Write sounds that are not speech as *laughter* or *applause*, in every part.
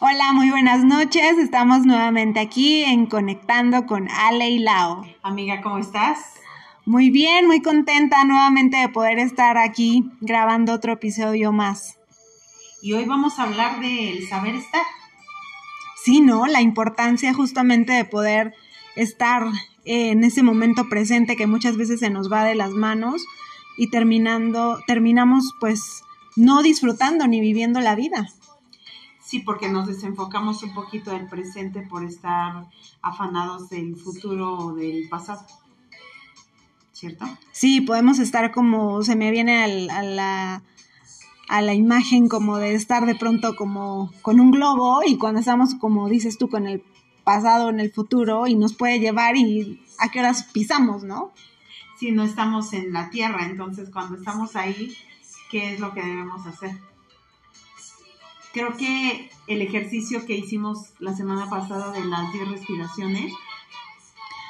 Hola, muy buenas noches. Estamos nuevamente aquí en Conectando con Ale y Lao. Amiga, ¿cómo estás? Muy bien, muy contenta nuevamente de poder estar aquí grabando otro episodio más. Y hoy vamos a hablar del saber estar. Sí, ¿no? La importancia justamente de poder estar en ese momento presente que muchas veces se nos va de las manos y terminando, terminamos pues no disfrutando ni viviendo la vida. Sí, porque nos desenfocamos un poquito del presente por estar afanados del futuro o del pasado. ¿Cierto? Sí, podemos estar como, se me viene a, la, a la imagen como de estar de pronto como con un globo y cuando estamos, como dices tú, con el pasado en el futuro y nos puede llevar y a qué horas pisamos, ¿no? Si no estamos en la tierra, entonces cuando estamos ahí, ¿qué es lo que debemos hacer? Creo que el ejercicio que hicimos la semana pasada de las 10 respiraciones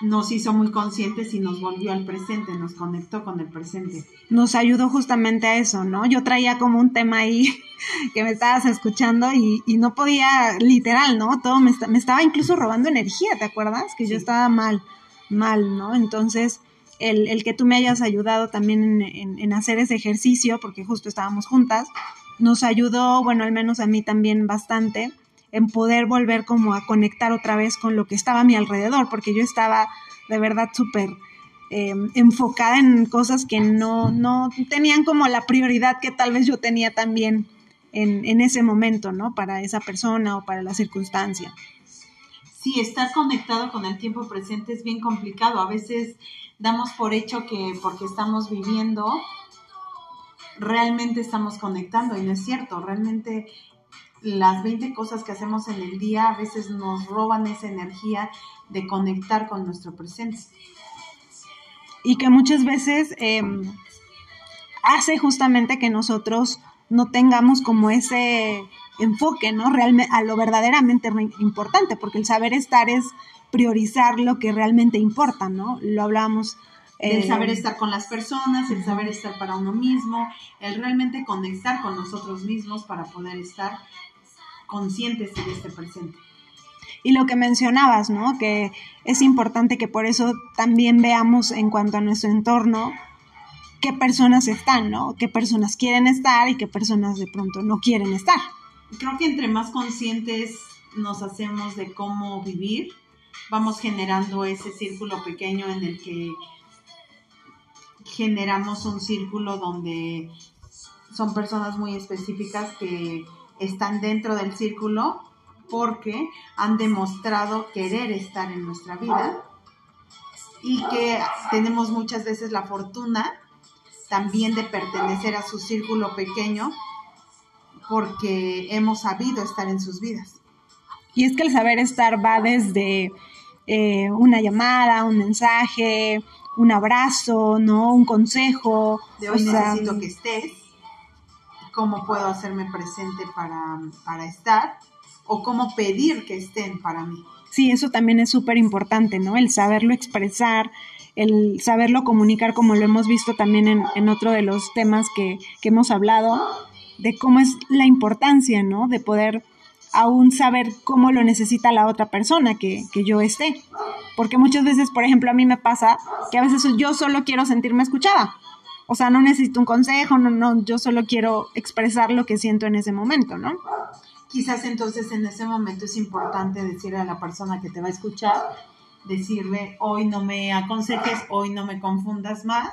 nos hizo muy conscientes y nos volvió al presente, nos conectó con el presente. Nos ayudó justamente a eso, ¿no? Yo traía como un tema ahí *laughs* que me estabas escuchando y, no podía, literal, ¿no? Todo me, estaba incluso robando energía, ¿te acuerdas? Que yo estaba mal, mal, ¿no? Entonces, el, que tú me hayas ayudado también en, en hacer ese ejercicio, porque justo estábamos juntas, nos ayudó, bueno, al menos a mí también bastante, en poder volver como a conectar otra vez con lo que estaba a mi alrededor, porque yo estaba de verdad súper em, enfocada en cosas que no, no tenían como la prioridad que tal vez yo tenía también en, en ese momento, ¿no? Para esa persona o para la circunstancia. Sí, estar conectado con el tiempo presente es bien complicado. A veces damos por hecho que porque estamos viviendo realmente estamos conectando y no es cierto, realmente las 20 cosas que hacemos en el día a veces nos roban esa energía de conectar con nuestro presente. Y que muchas veces em, hace justamente que nosotros no tengamos como ese enfoque, ¿no? Realmente a lo verdaderamente importante, porque el saber estar es priorizar lo que realmente importa, ¿no? Lo hablábamos el eh, saber estar con las personas, el saber estar para uno mismo, el realmente conectar con nosotros mismos para poder estar conscientes en este presente. Y lo que mencionabas, ¿no? Que es importante que por eso también veamos en cuanto a nuestro entorno qué personas están, ¿no? Qué personas quieren estar y qué personas de pronto no quieren estar. Creo que entre más conscientes nos hacemos de cómo vivir, vamos generando ese círculo pequeño en el que generamos un círculo donde son personas muy específicas que están dentro del círculo porque han demostrado querer estar en nuestra vida y que tenemos muchas veces la fortuna también de pertenecer a su círculo pequeño porque hemos sabido estar en sus vidas. Y es que el saber estar va desde eh, una llamada, un mensaje, un abrazo, ¿no? Un consejo. De hoy necesito que estés. ¿Cómo puedo hacerme presente para, para estar? O cómo pedir que estén para mí. Sí, eso también es súper importante, ¿no? El saberlo expresar, el saberlo comunicar, como lo hemos visto también en, en otro de los temas que, que hemos hablado, de cómo es la importancia, ¿no? De poder aún saber cómo lo necesita la otra persona que, que, yo esté. Porque muchas veces, por ejemplo, a mí me pasa que a veces yo solo quiero sentirme escuchada. O sea, no necesito un consejo, no, no, yo solo quiero expresar lo que siento en ese momento, ¿no? Quizás entonces en ese momento es importante decirle a la persona que te va a escuchar, decirle, hoy no me aconsejes, hoy no me confundas más,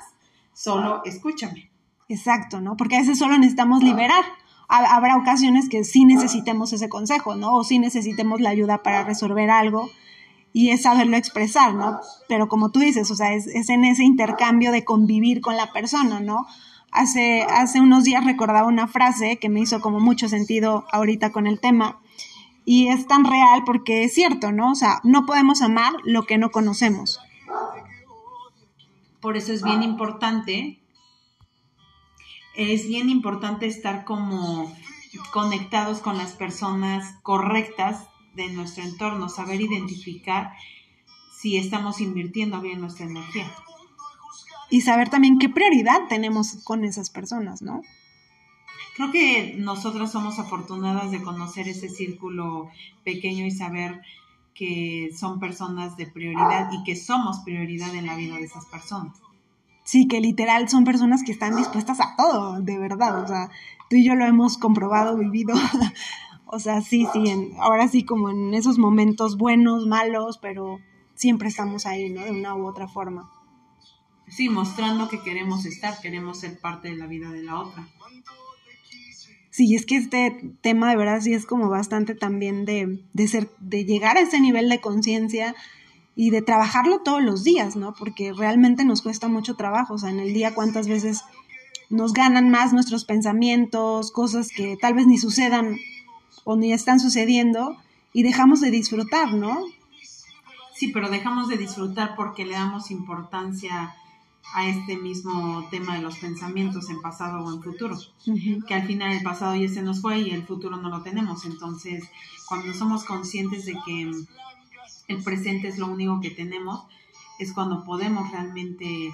solo escúchame. Exacto, ¿no? Porque a veces solo necesitamos liberar habrá ocasiones que sí necesitemos ese consejo, ¿no? O sí necesitemos la ayuda para resolver algo y es saberlo expresar, ¿no? Pero como tú dices, o sea, es, en ese intercambio de convivir con la persona, ¿no? Hace, hace unos días recordaba una frase que me hizo como mucho sentido ahorita con el tema y es tan real porque es cierto, ¿no? O sea, no podemos amar lo que no conocemos. Por eso es bien importante es bien importante estar como conectados con las personas correctas de nuestro entorno, saber identificar si estamos invirtiendo bien nuestra energía. Y saber también qué prioridad tenemos con esas personas, ¿no? Creo que nosotras somos afortunadas de conocer ese círculo pequeño y saber que son personas de prioridad y que somos prioridad en la vida de esas personas. Sí, que literal son personas que están dispuestas a todo, de verdad. O sea, tú y yo lo hemos comprobado, vivido. *laughs* o sea, sí, sí, ahora sí como en esos momentos buenos, malos, pero siempre estamos ahí, ¿no? De una u otra forma. Sí, mostrando que queremos estar, queremos ser parte de la vida de la otra. Sí, es que este tema de verdad sí es como bastante también de, de ser, de llegar a ese nivel de conciencia y de trabajarlo todos los días, ¿no? Porque realmente nos cuesta mucho trabajo, o sea, en el día cuántas veces nos ganan más nuestros pensamientos, cosas que tal vez ni sucedan o ni están sucediendo y dejamos de disfrutar, ¿no? Sí, pero dejamos de disfrutar porque le damos importancia a este mismo tema de los pensamientos en pasado o en futuro, que al final el pasado ya se nos fue y el futuro no lo tenemos. Entonces, cuando somos conscientes de que el presente es lo único que tenemos, es cuando podemos realmente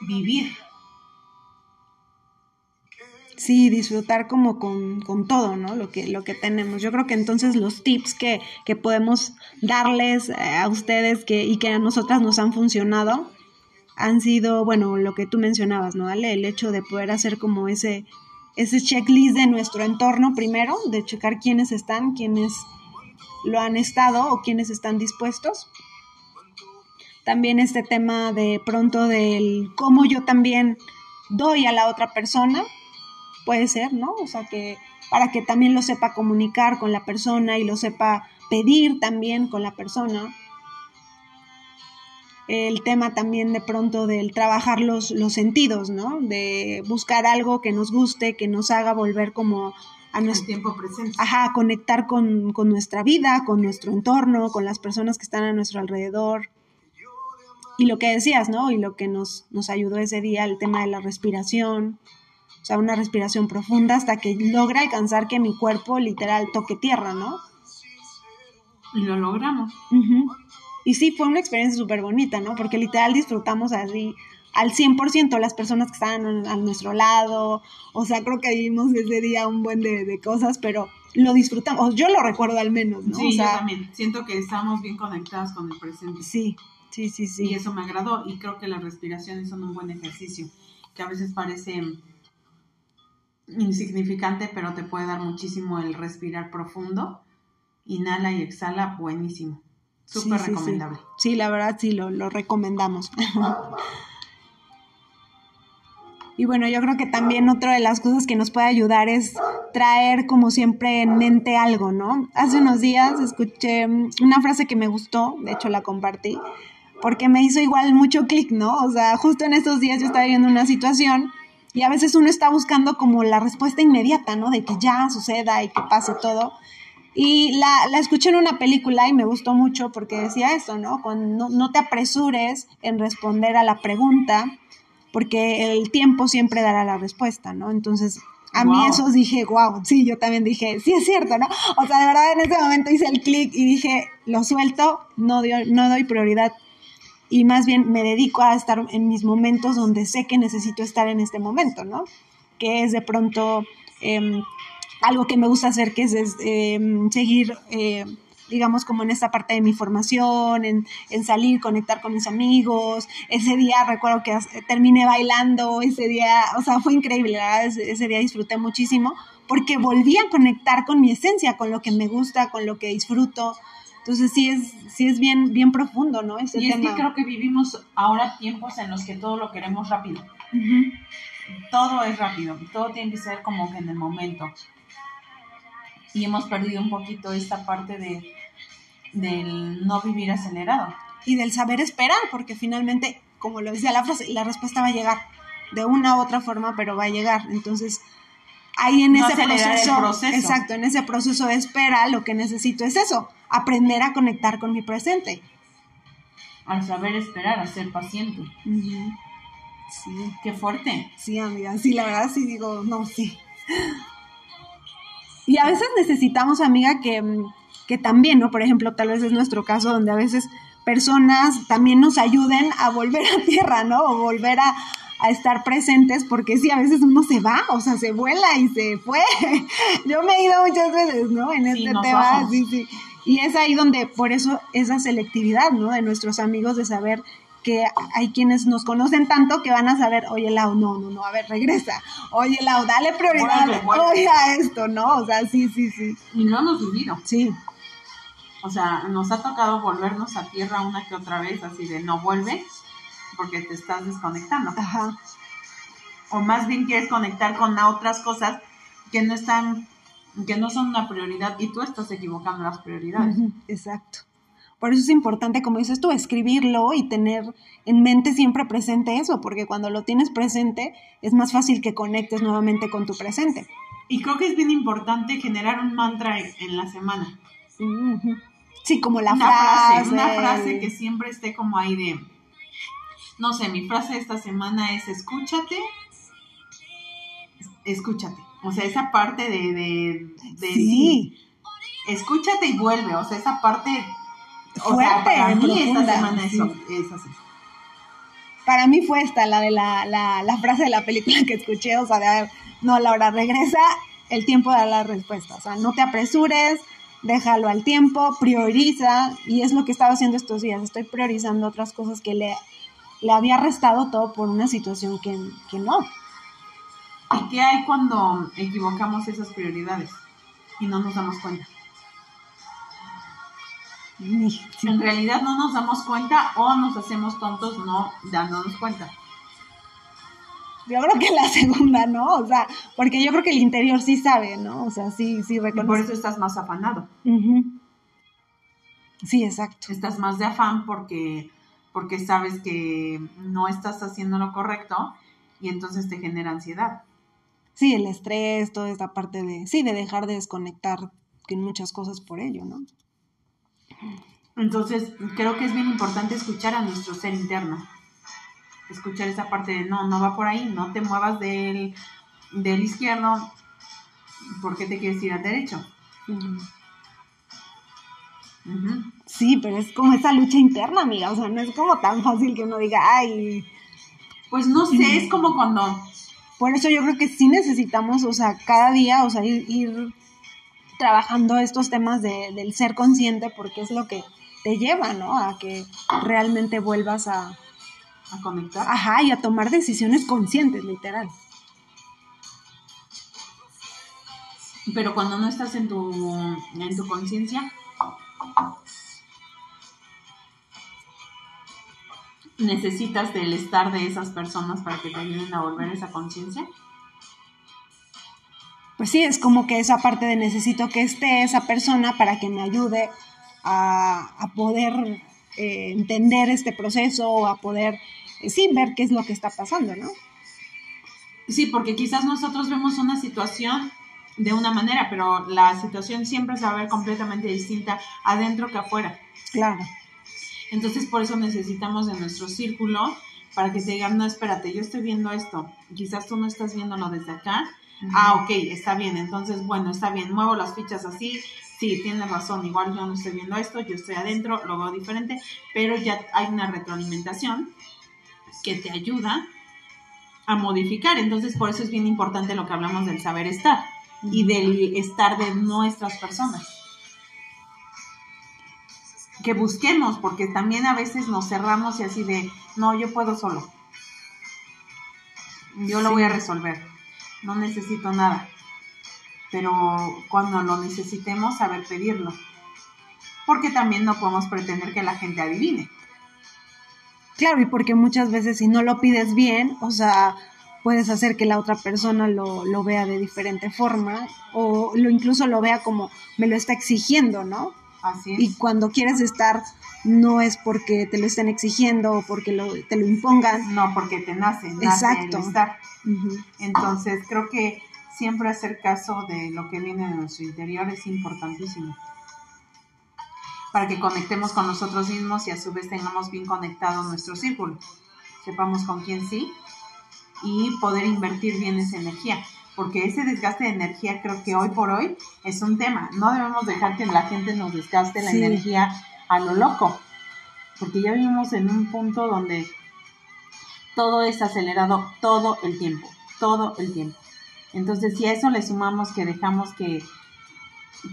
vivir. Sí, disfrutar como con, con, todo, ¿no? Lo que, lo que tenemos. Yo creo que entonces los tips que, que podemos darles eh, a ustedes que, y que a nosotras nos han funcionado han sido, bueno, lo que tú mencionabas, ¿no? Ale? El hecho de poder hacer como ese, ese checklist de nuestro entorno primero, de checar quiénes están, quiénes lo han estado o quiénes están dispuestos. También este tema de pronto del cómo yo también doy a la otra persona, puede ser, ¿no? O sea, que para que también lo sepa comunicar con la persona y lo sepa pedir también con la persona el tema también de pronto del trabajar los, los sentidos, ¿no? De buscar algo que nos guste, que nos haga volver como a nuestro tiempo presente. Ajá, conectar con, con, nuestra vida, con nuestro entorno, con las personas que están a nuestro alrededor. Y lo que decías, ¿no? Y lo que nos, nos ayudó ese día, el tema de la respiración, o sea, una respiración profunda hasta que logra alcanzar que mi cuerpo literal toque tierra, ¿no? Y lo logramos. Y sí, fue una experiencia súper bonita, ¿no? Porque literal disfrutamos así al 100% las personas que estaban a nuestro lado. O sea, creo que vivimos ese día un buen de, cosas, pero lo disfrutamos. Yo lo recuerdo al menos, ¿no? Sí, yo también. Siento que estamos bien conectadas con el presente. Sí, sí, sí, sí. Y eso me agradó. Y creo que las respiraciones son un buen ejercicio, que a veces parece insignificante, pero te puede dar muchísimo el respirar profundo. Inhala y exhala, buenísimo. Súper recomendable. Sí, la verdad sí, lo, lo recomendamos. *laughs* y bueno, yo creo que también otra de las cosas que nos puede ayudar es traer como siempre en mente algo, ¿no? Hace unos días escuché una frase que me gustó, de hecho la compartí, porque me hizo igual mucho clic, ¿no? O sea, justo en estos días yo estaba viendo una situación y a veces uno está buscando como la respuesta inmediata, ¿no? De que ya suceda y que pase todo. Y la, la, escuché en una película y me gustó mucho porque decía eso, ¿no? Cuando no, te apresures en responder a la pregunta, porque el tiempo siempre dará la respuesta, ¿no? Entonces, a mí eso dije, wow, sí, yo también dije, sí es cierto, ¿no? O sea, de verdad en ese momento hice el clic y dije, lo suelto, no, no doy prioridad y más bien me dedico a estar en mis momentos donde sé que necesito estar en este momento, ¿no? Que es de pronto... Eh, algo que me gusta hacer, que es, em, seguir, eh, digamos, como en esta parte de mi formación, en, salir, conectar con mis amigos. Ese día recuerdo que terminé bailando, ese día, o sea, fue increíble, Ese, día disfruté muchísimo porque volví a conectar con mi esencia, con lo que me gusta, con lo que disfruto. Entonces sí es, sí es bien, bien profundo, ¿no? Ese y es que creo que vivimos ahora tiempos en los que todo lo queremos rápido. Todo es rápido, todo tiene que ser como que en el momento y hemos perdido un poquito esta parte de del no vivir acelerado. Y del saber esperar, porque finalmente, como lo decía la frase, la respuesta va a llegar de una u otra forma, pero va a llegar. Entonces, ahí en ese proceso, exacto, en ese proceso de espera, lo que necesito es eso, aprender a conectar con mi presente. Al saber esperar, a ser paciente. Sí. Qué fuerte. Sí, amiga, sí, la verdad sí digo, no, sí. Y a veces necesitamos, amiga, que, que también, ¿no? Por ejemplo, tal vez es nuestro caso donde a veces personas también nos ayuden a volver a tierra, ¿no? O volver a, a estar presentes, porque sí, a veces uno se va, o sea, se vuela y se fue. *laughs* Yo me he ido muchas veces, ¿no? En este tema, sí, sí. Y es ahí donde, por eso, esa selectividad, ¿no? De nuestros amigos, de saber que hay quienes nos conocen tanto que van a saber, oye, Lau, no, no, no, a ver, regresa. Oye, Lau, dale prioridad oye, a esto, ¿no? O sea, sí, sí, sí. Y no hemos vivido. Sí. O sea, nos ha tocado volvernos a tierra una que otra vez, así de no vuelve, porque te estás desconectando. Ajá. O más bien quieres conectar con otras cosas que no están, que no son una prioridad y tú estás equivocando las prioridades. Exacto. Por eso es importante, como dices tú, escribirlo y tener en mente siempre presente eso, porque cuando lo tienes presente es más fácil que conectes nuevamente con tu presente. Y creo que es bien importante generar un mantra en, la semana. Sí, como la frase. Una frase que siempre esté como ahí de, no sé, mi frase esta semana es escúchate, escúchate. O sea, esa parte de, de, de sí. escúchate y vuelve. O sea, esa parte fuerte, para mí esta semana es así. Para mí fue esta, la de la, la, la, frase de la película que escuché, o sea, de, a ver, no, Laura, regresa el tiempo dar la respuesta, o sea, no te apresures, déjalo al tiempo, prioriza, y es lo que estaba haciendo estos días, estoy priorizando otras cosas que le, le había restado todo por una situación que, que no. ¿Y qué hay cuando equivocamos esas prioridades y no nos damos cuenta? En realidad no nos damos cuenta o nos hacemos tontos no dándonos cuenta. Yo creo que la *laughs* segunda, ¿no? O sea, porque yo creo que el interior sí sabe, ¿no? O sea, sí, sí reconoce. por eso estás más afanado. Sí, exacto. Estás más de afán porque, porque sabes que no estás haciendo lo correcto y entonces te genera ansiedad. Sí, el estrés, toda esta parte de, sí, de dejar de desconectar en muchas cosas por ello, ¿no? Entonces, creo que es bien importante escuchar a nuestro ser interno. Escuchar esa parte de no, no va por ahí, no te muevas del, del izquierdo, ¿por qué te quieres ir al derecho? Sí, pero es como esa lucha interna, amiga. O sea, no es como tan fácil que uno diga, ay. Pues no sé, es como cuando. Por eso yo creo que sí necesitamos, o sea, cada día, o sea, ir trabajando estos temas de, del ser consciente porque es lo que te lleva, ¿no? A que realmente vuelvas a... A conectar. Ajá, y a tomar decisiones conscientes, literal. Pero cuando no estás en tu, en tu conciencia, necesitas del estar de esas personas para que te ayuden a volver esa conciencia pues sí, es como que esa parte de necesito que esté esa persona para que me ayude a, poder eh, entender este proceso o a poder, eh, sí, ver qué es lo que está pasando, ¿no? Sí, porque quizás nosotros vemos una situación de una manera, pero la situación siempre se va a ver completamente distinta adentro que afuera. Claro. Entonces, por eso necesitamos de nuestro círculo para que te digan, no, espérate, yo estoy viendo esto, quizás tú no estás viéndolo desde acá, Ah, ok, está bien. Entonces, bueno, está bien. Muevo las fichas así. Sí, tienes razón. Igual yo no estoy viendo esto, yo estoy adentro, lo veo diferente, pero ya hay una retroalimentación que te ayuda a modificar. Entonces, por eso es bien importante lo que hablamos del saber estar y del estar de nuestras personas. Que busquemos, porque también a veces nos cerramos y así de, no, yo puedo solo. Yo lo voy a resolver no necesito nada. Pero cuando lo necesitemos, saber pedirlo. Porque también no podemos pretender que la gente adivine. Claro, y porque muchas veces si no lo pides bien, o sea, puedes hacer que la otra persona lo, lo vea de diferente forma o lo incluso lo vea como me lo está exigiendo, ¿no? Así Y cuando quieres estar, no es porque te lo estén exigiendo o porque lo, te lo impongan. No, porque te nace, Exacto. estar. Entonces, creo que siempre hacer caso de lo que viene de nuestro interior es importantísimo. Para que conectemos con nosotros mismos y a su vez tengamos bien conectado nuestro círculo. Sepamos con quién sí y poder invertir bien esa energía porque ese desgaste de energía creo que hoy por hoy es un tema. No debemos dejar que la gente nos desgaste la energía a lo loco, porque ya vivimos en un punto donde todo es acelerado todo el tiempo, todo el tiempo. Entonces, si a eso le sumamos que dejamos que,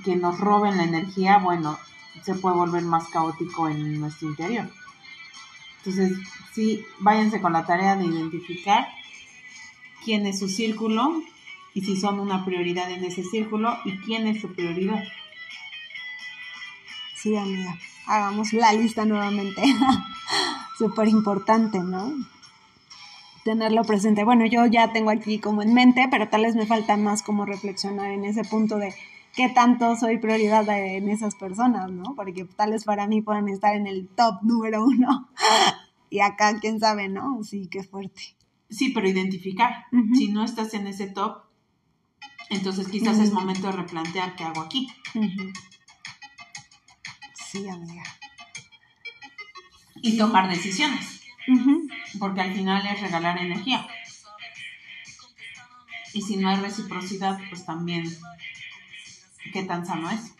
que nos roben la energía, bueno, se puede volver más caótico en nuestro interior. Entonces, sí, váyanse con la tarea de identificar quién es su círculo y si son una prioridad en ese círculo y quién es su prioridad. Sí, amiga, hagamos la lista nuevamente. *laughs* Súper importante, ¿no? Tenerlo presente. Bueno, yo ya tengo aquí como en mente, pero tal vez me falta más como reflexionar en ese punto de qué tanto soy prioridad en esas personas, ¿no? Porque tal vez para mí puedan estar en el top número uno. *laughs* y acá, quién sabe, ¿no? Sí, qué fuerte. Sí, pero identificar. Si no estás en ese top, entonces quizás es momento de replantear qué hago aquí. Sí, amiga. Y tomar decisiones. Porque al final es regalar energía. Y si no hay reciprocidad, pues también qué tan sano es.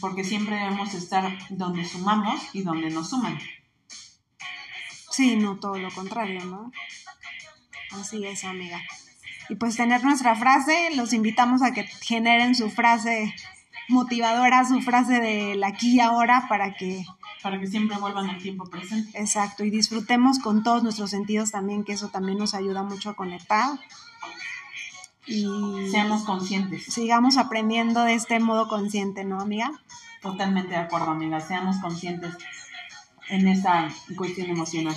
Porque siempre debemos estar donde sumamos y donde nos suman. Sí, no todo lo contrario, ¿no? Así es, amiga. Y pues tener nuestra frase, los invitamos a que generen su frase motivadora, su frase del aquí y ahora para que... Para que siempre vuelvan al tiempo presente. Exacto, y disfrutemos con todos nuestros sentidos también, que eso también nos ayuda mucho a conectar y seamos conscientes. Sigamos aprendiendo de este modo consciente, ¿no, amiga? Totalmente de acuerdo, amiga. Seamos conscientes en esa cuestión emocional.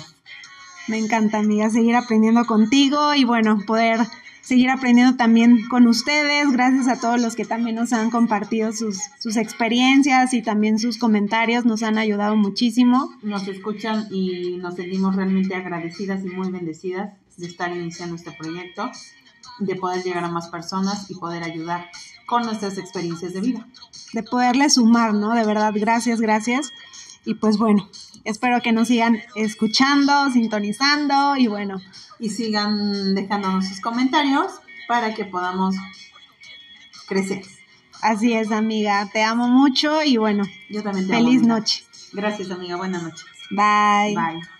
Me encanta, amiga, seguir aprendiendo contigo y bueno, poder seguir aprendiendo también con ustedes. Gracias a todos los que también nos han compartido sus, sus experiencias y también sus comentarios. Nos han ayudado muchísimo. Nos escuchan y nos sentimos realmente agradecidas y muy bendecidas de estar iniciando este proyecto de poder llegar a más personas y poder ayudar con nuestras experiencias de vida. De poderle sumar, ¿no? De verdad, gracias, gracias. Y pues bueno, espero que nos sigan escuchando, sintonizando y bueno. Y sigan dejándonos sus comentarios para que podamos crecer. Así es, amiga. Te amo mucho y bueno. Yo también te Feliz noche. Gracias, amiga. Buenas noches. Bye. Bye.